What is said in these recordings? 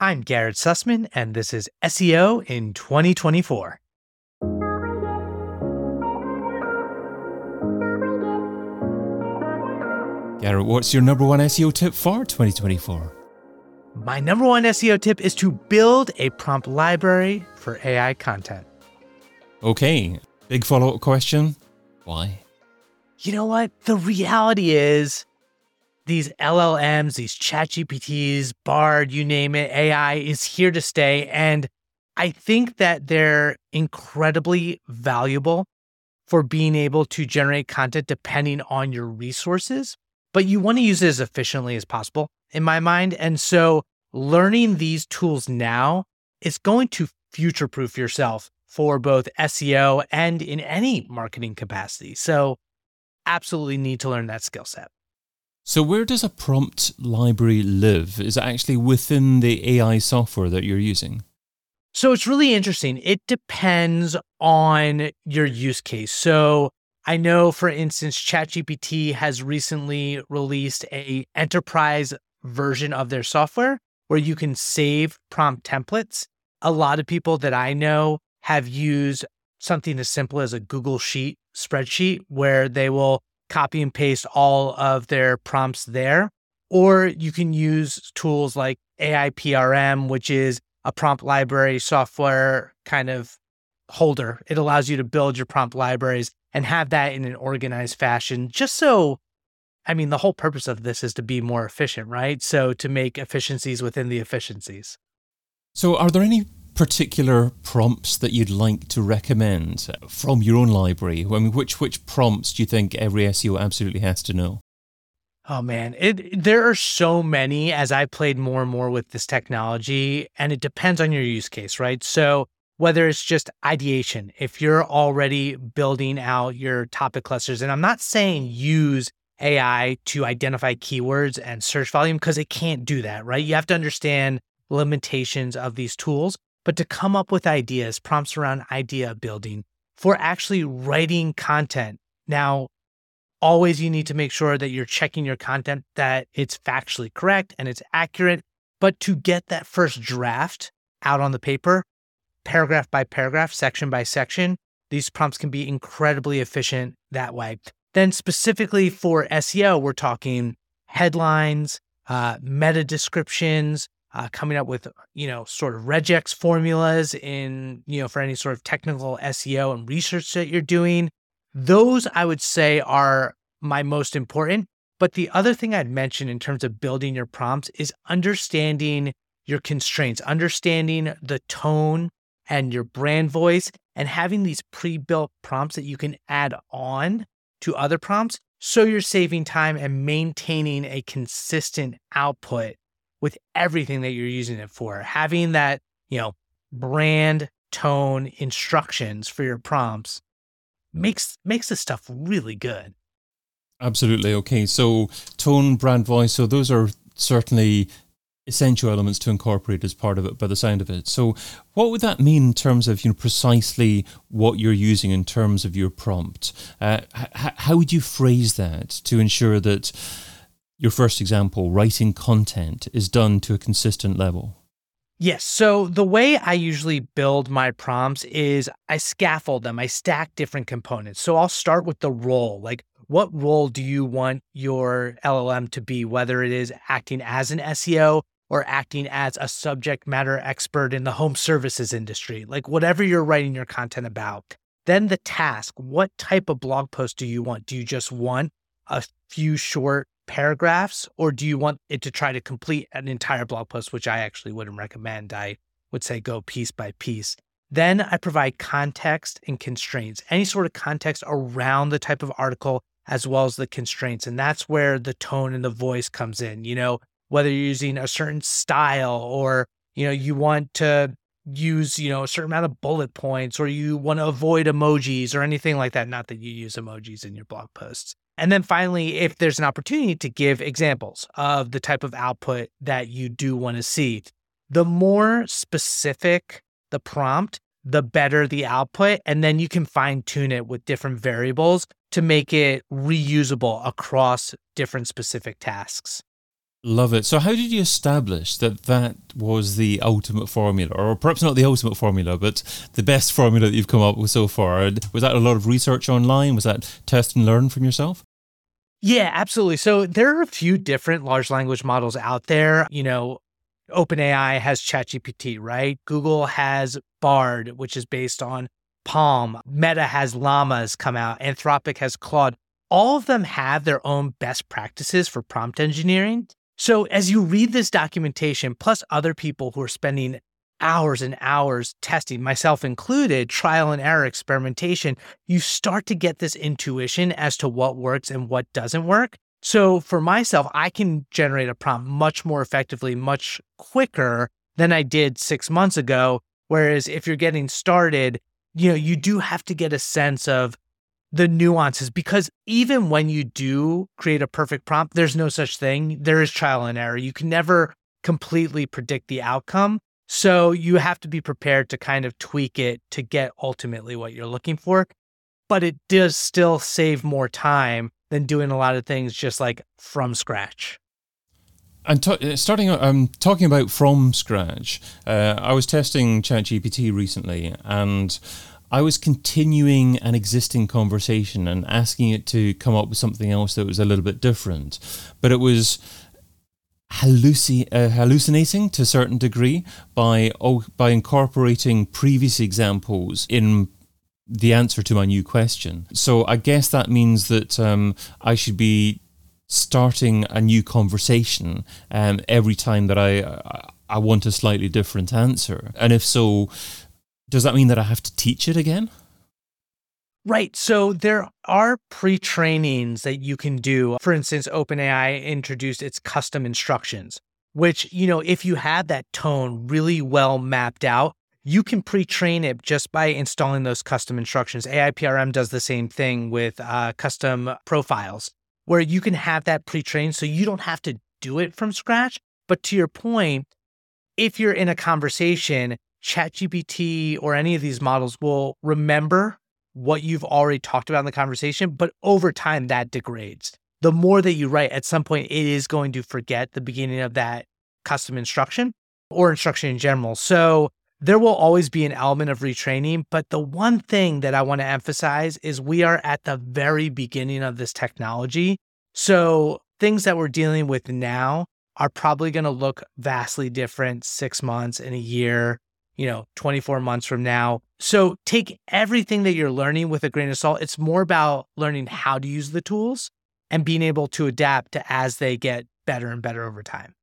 I'm Garrett Sussman, and this is SEO in 2024. Garrett, what's your number one SEO tip for 2024? My number one SEO tip is to build a prompt library for AI content. Okay, big follow up question. Why? You know what? The reality is these LLMs, these chat GPTs, Bard, you name it, AI is here to stay. And I think that they're incredibly valuable for being able to generate content depending on your resources, but you want to use it as efficiently as possible in my mind. And so learning these tools now is going to future proof yourself for both SEO and in any marketing capacity. So absolutely need to learn that skill set. So, where does a prompt library live? Is it actually within the AI software that you're using? So, it's really interesting. It depends on your use case. So, I know, for instance, ChatGPT has recently released a enterprise version of their software where you can save prompt templates. A lot of people that I know have used something as simple as a Google Sheet spreadsheet where they will copy and paste all of their prompts there. Or you can use tools like AIPRM, which is a prompt library software kind of holder. It allows you to build your prompt libraries and have that in an organized fashion, just so, I mean, the whole purpose of this is to be more efficient, right? So to make efficiencies within the efficiencies. So, are there any particular prompts that you'd like to recommend from your own library? I mean, which which prompts do you think every SEO absolutely has to know? Oh man, it there are so many as I played more and more with this technology and it depends on your use case, right? So whether it's just ideation, if you're already building out your topic clusters and I'm not saying use AI to identify keywords and search volume because it can't do that, right? You have to understand limitations of these tools, but to come up with ideas, prompts around idea building for actually writing content. Now, always you need to make sure that you're checking your content, that it's factually correct and it's accurate. But to get that first draft out on the paper, paragraph by paragraph, section by section, these prompts can be incredibly efficient that way. Then, specifically for SEO, we're talking headlines, uh, meta descriptions, uh, coming up with you know sort of regex formulas in you know for any sort of technical SEO and research that you're doing. Those I would say are my most important. But the other thing I'd mention in terms of building your prompts is understanding your constraints, understanding the tone and your brand voice, and having these pre built prompts that you can add on to other prompts. So you're saving time and maintaining a consistent output with everything that you're using it for. Having that, you know, brand tone instructions for your prompts makes makes this stuff really good. Absolutely. Okay. So tone, brand voice, so those are certainly essential elements to incorporate as part of it by the sound of it. So what would that mean in terms of you know precisely what you're using in terms of your prompt? Uh, h- how would you phrase that to ensure that your first example, writing content, is done to a consistent level? Yes. So the way I usually build my prompts is I scaffold them, I stack different components. So I'll start with the role. Like, what role do you want your LLM to be, whether it is acting as an SEO or acting as a subject matter expert in the home services industry? Like, whatever you're writing your content about. Then the task what type of blog post do you want? Do you just want a few short paragraphs, or do you want it to try to complete an entire blog post, which I actually wouldn't recommend? I would say go piece by piece. Then I provide context and constraints, any sort of context around the type of article, as well as the constraints. And that's where the tone and the voice comes in. You know, whether you're using a certain style or, you know, you want to use, you know, a certain amount of bullet points or you want to avoid emojis or anything like that. Not that you use emojis in your blog posts. And then finally, if there's an opportunity to give examples of the type of output that you do want to see, the more specific the prompt, the better the output. And then you can fine tune it with different variables to make it reusable across different specific tasks. Love it. So, how did you establish that that was the ultimate formula, or perhaps not the ultimate formula, but the best formula that you've come up with so far? Was that a lot of research online? Was that test and learn from yourself? Yeah, absolutely. So, there are a few different large language models out there. You know, OpenAI has ChatGPT, right? Google has Bard, which is based on PaLM. Meta has Llamas come out. Anthropic has Claude. All of them have their own best practices for prompt engineering. So, as you read this documentation, plus other people who are spending hours and hours testing, myself included, trial and error experimentation, you start to get this intuition as to what works and what doesn't work. So, for myself, I can generate a prompt much more effectively, much quicker than I did six months ago. Whereas, if you're getting started, you know, you do have to get a sense of the nuances because even when you do create a perfect prompt, there's no such thing. There is trial and error. You can never completely predict the outcome. So you have to be prepared to kind of tweak it to get ultimately what you're looking for. But it does still save more time than doing a lot of things just like from scratch. And t- uh, starting, um, talking about from scratch, uh, I was testing ChatGPT recently, and I was continuing an existing conversation and asking it to come up with something else that was a little bit different. But it was halluci- uh, hallucinating to a certain degree by by incorporating previous examples in the answer to my new question. So I guess that means that um, I should be starting a new conversation um, every time that I I want a slightly different answer. And if so, does that mean that I have to teach it again? Right. So there are pre trainings that you can do. For instance, OpenAI introduced its custom instructions, which, you know, if you have that tone really well mapped out, you can pre train it just by installing those custom instructions. AIPRM does the same thing with uh, custom profiles, where you can have that pre trained so you don't have to do it from scratch. But to your point, if you're in a conversation ChatGPT or any of these models will remember what you've already talked about in the conversation, but over time that degrades. The more that you write, at some point it is going to forget the beginning of that custom instruction or instruction in general. So there will always be an element of retraining. But the one thing that I want to emphasize is we are at the very beginning of this technology. So things that we're dealing with now are probably going to look vastly different six months in a year you know, 24 months from now. So take everything that you're learning with a grain of salt. It's more about learning how to use the tools and being able to adapt to as they get better and better over time.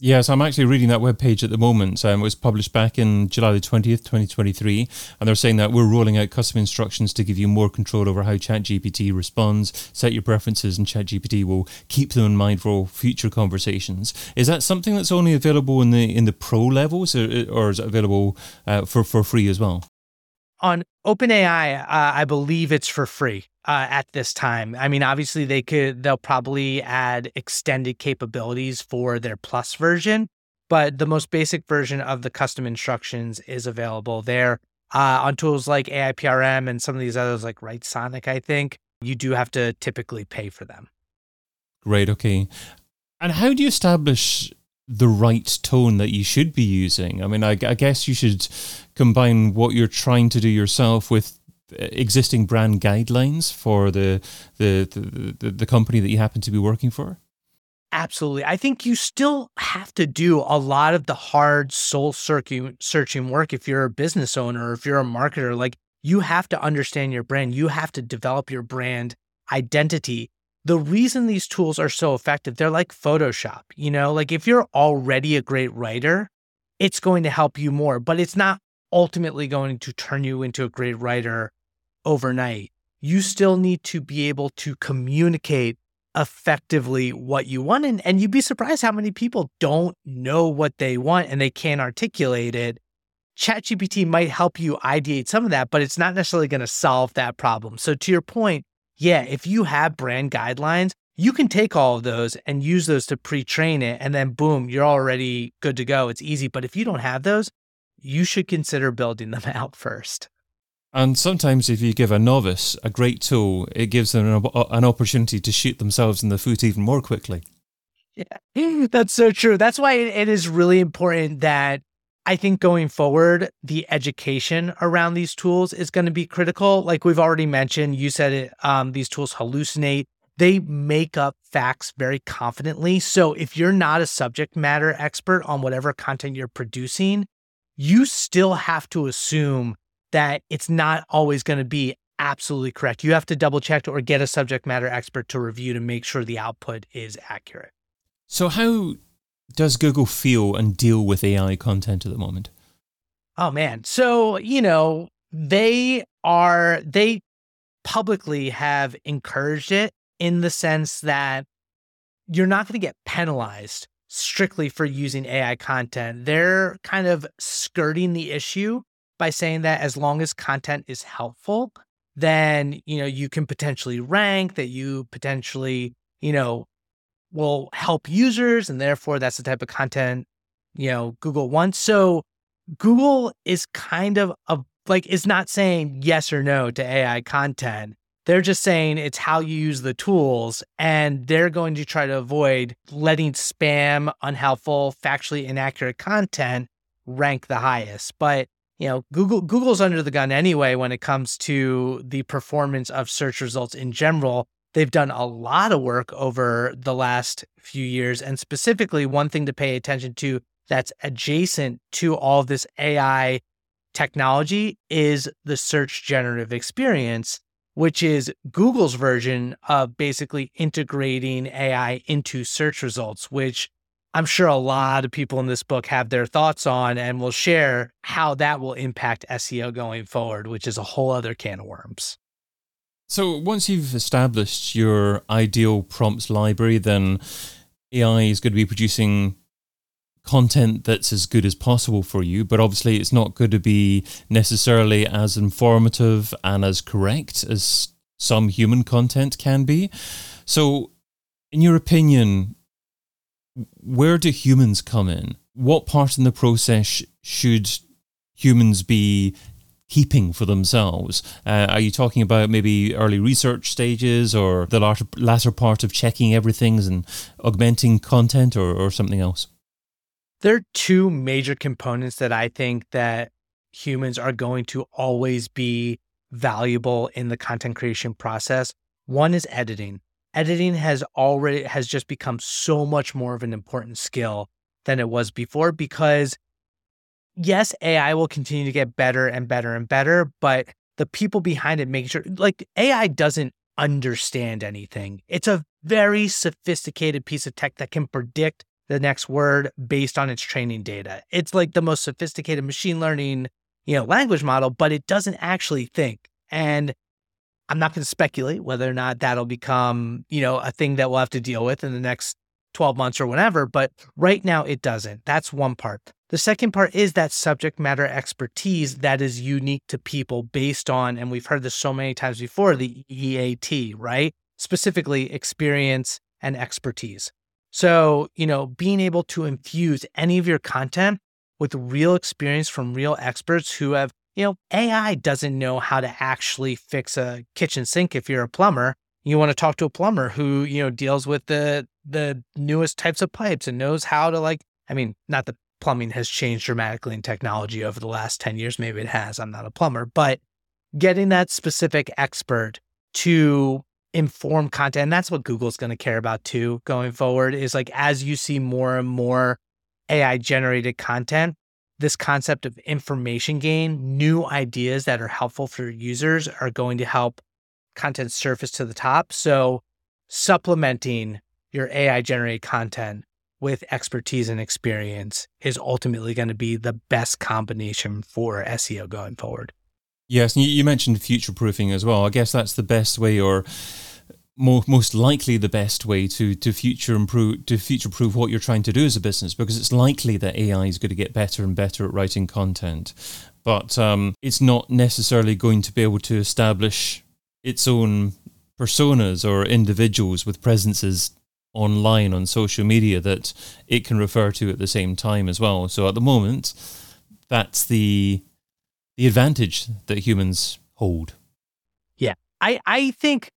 Yes, I'm actually reading that webpage at the moment. Um, it was published back in July the 20th, 2023. And they're saying that we're rolling out custom instructions to give you more control over how ChatGPT responds. Set your preferences, and ChatGPT will keep them in mind for future conversations. Is that something that's only available in the in the pro levels, or, or is it available uh, for, for free as well? On OpenAI, uh, I believe it's for free uh, at this time. I mean, obviously they could they'll probably add extended capabilities for their plus version, but the most basic version of the custom instructions is available there. Uh, on tools like AIPRM and some of these others like Writesonic, I think you do have to typically pay for them. Great. Okay. And how do you establish the right tone that you should be using? I mean, I, I guess you should combine what you're trying to do yourself with uh, existing brand guidelines for the, the the, the the company that you happen to be working for? Absolutely. I think you still have to do a lot of the hard soul searching work if you're a business owner if you're a marketer. Like you have to understand your brand, you have to develop your brand identity. The reason these tools are so effective, they're like Photoshop. You know, like if you're already a great writer, it's going to help you more, but it's not ultimately going to turn you into a great writer overnight. You still need to be able to communicate effectively what you want. And, and you'd be surprised how many people don't know what they want and they can't articulate it. ChatGPT might help you ideate some of that, but it's not necessarily going to solve that problem. So, to your point, yeah, if you have brand guidelines, you can take all of those and use those to pre train it. And then, boom, you're already good to go. It's easy. But if you don't have those, you should consider building them out first. And sometimes, if you give a novice a great tool, it gives them an, uh, an opportunity to shoot themselves in the foot even more quickly. yeah, that's so true. That's why it is really important that I think going forward, the education around these tools is going to be critical. Like we've already mentioned, you said it, um, these tools hallucinate. They make up facts very confidently. So if you're not a subject matter expert on whatever content you're producing, you still have to assume that it's not always going to be absolutely correct. You have to double check or get a subject matter expert to review to make sure the output is accurate. So, how does Google feel and deal with AI content at the moment? Oh, man. So, you know, they are, they publicly have encouraged it in the sense that you're not going to get penalized strictly for using AI content. They're kind of skirting the issue by saying that as long as content is helpful, then, you know, you can potentially rank that you potentially, you know, will help users and therefore that's the type of content, you know, Google wants. So Google is kind of a like is not saying yes or no to AI content. They're just saying it's how you use the tools, and they're going to try to avoid letting spam, unhelpful, factually inaccurate content rank the highest. But you know, Google Google's under the gun anyway when it comes to the performance of search results in general. They've done a lot of work over the last few years, and specifically one thing to pay attention to that's adjacent to all this AI technology is the search generative experience which is Google's version of basically integrating AI into search results, which I'm sure a lot of people in this book have their thoughts on and will share how that will impact SEO going forward, which is a whole other can of worms. So, once you've established your ideal prompts library, then AI is going to be producing content that's as good as possible for you, but obviously it's not going to be necessarily as informative and as correct as some human content can be. So, in your opinion, where do humans come in? What part in the process should humans be keeping for themselves? Uh, are you talking about maybe early research stages or the latter, latter part of checking everything and augmenting content or, or something else? there are two major components that I think that humans are going to always be valuable in the content creation process. One is editing. Editing has already has just become so much more of an important skill than it was before because yes, AI will continue to get better and better and better, but the people behind it making sure like AI doesn't understand anything. It's a very sophisticated piece of tech that can predict the next word based on its training data. It's like the most sophisticated machine learning, you know, language model, but it doesn't actually think. And I'm not going to speculate whether or not that'll become, you know, a thing that we'll have to deal with in the next 12 months or whatever, but right now it doesn't. That's one part. The second part is that subject matter expertise that is unique to people based on, and we've heard this so many times before, the EAT, right? Specifically, experience and expertise. So, you know, being able to infuse any of your content with real experience from real experts who have, you know, AI doesn't know how to actually fix a kitchen sink if you're a plumber. You want to talk to a plumber who, you know, deals with the the newest types of pipes and knows how to like I mean, not that plumbing has changed dramatically in technology over the last 10 years, maybe it has. I'm not a plumber, but getting that specific expert to inform content and that's what google's going to care about too going forward is like as you see more and more ai generated content this concept of information gain new ideas that are helpful for users are going to help content surface to the top. So supplementing your ai generated content with expertise and experience is ultimately going to be the best combination for seo going forward Yes, you mentioned future proofing as well. I guess that's the best way, or most likely the best way to to future improve to future proof what you're trying to do as a business, because it's likely that AI is going to get better and better at writing content, but um, it's not necessarily going to be able to establish its own personas or individuals with presences online on social media that it can refer to at the same time as well. So at the moment, that's the the advantage that humans hold. Yeah. I, I think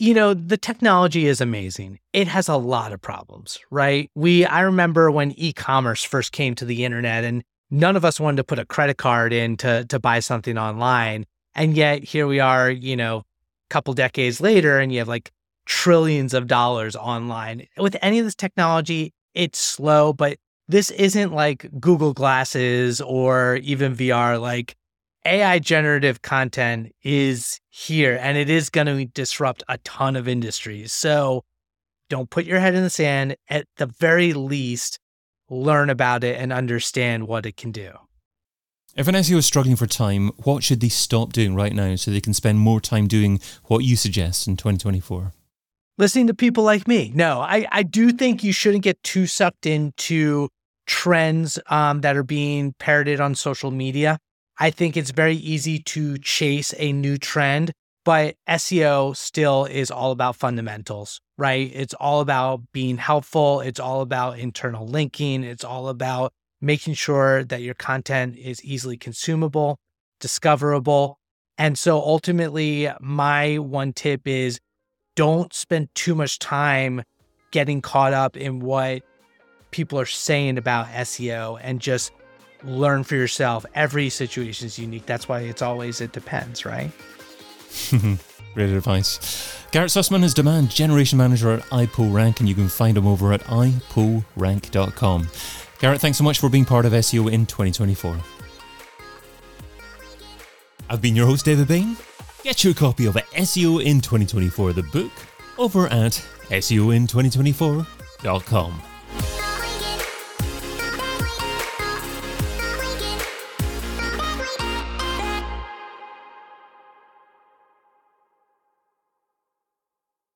you know, the technology is amazing. It has a lot of problems, right? We I remember when e-commerce first came to the internet and none of us wanted to put a credit card in to to buy something online. And yet here we are, you know, a couple decades later and you have like trillions of dollars online. With any of this technology, it's slow, but this isn't like Google Glasses or even VR like AI generative content is here and it is going to disrupt a ton of industries. So don't put your head in the sand. At the very least, learn about it and understand what it can do. If an SEO is struggling for time, what should they stop doing right now so they can spend more time doing what you suggest in 2024? Listening to people like me. No, I, I do think you shouldn't get too sucked into trends um, that are being parroted on social media. I think it's very easy to chase a new trend, but SEO still is all about fundamentals, right? It's all about being helpful. It's all about internal linking. It's all about making sure that your content is easily consumable, discoverable. And so ultimately, my one tip is don't spend too much time getting caught up in what people are saying about SEO and just learn for yourself. Every situation is unique. That's why it's always, it depends, right? Great advice. Garrett Sussman is Demand Generation Manager at iPullRank, and you can find him over at ipullrank.com. Garrett, thanks so much for being part of SEO in 2024. I've been your host, David Bain. Get your copy of SEO in 2024, the book, over at SEOin2024.com.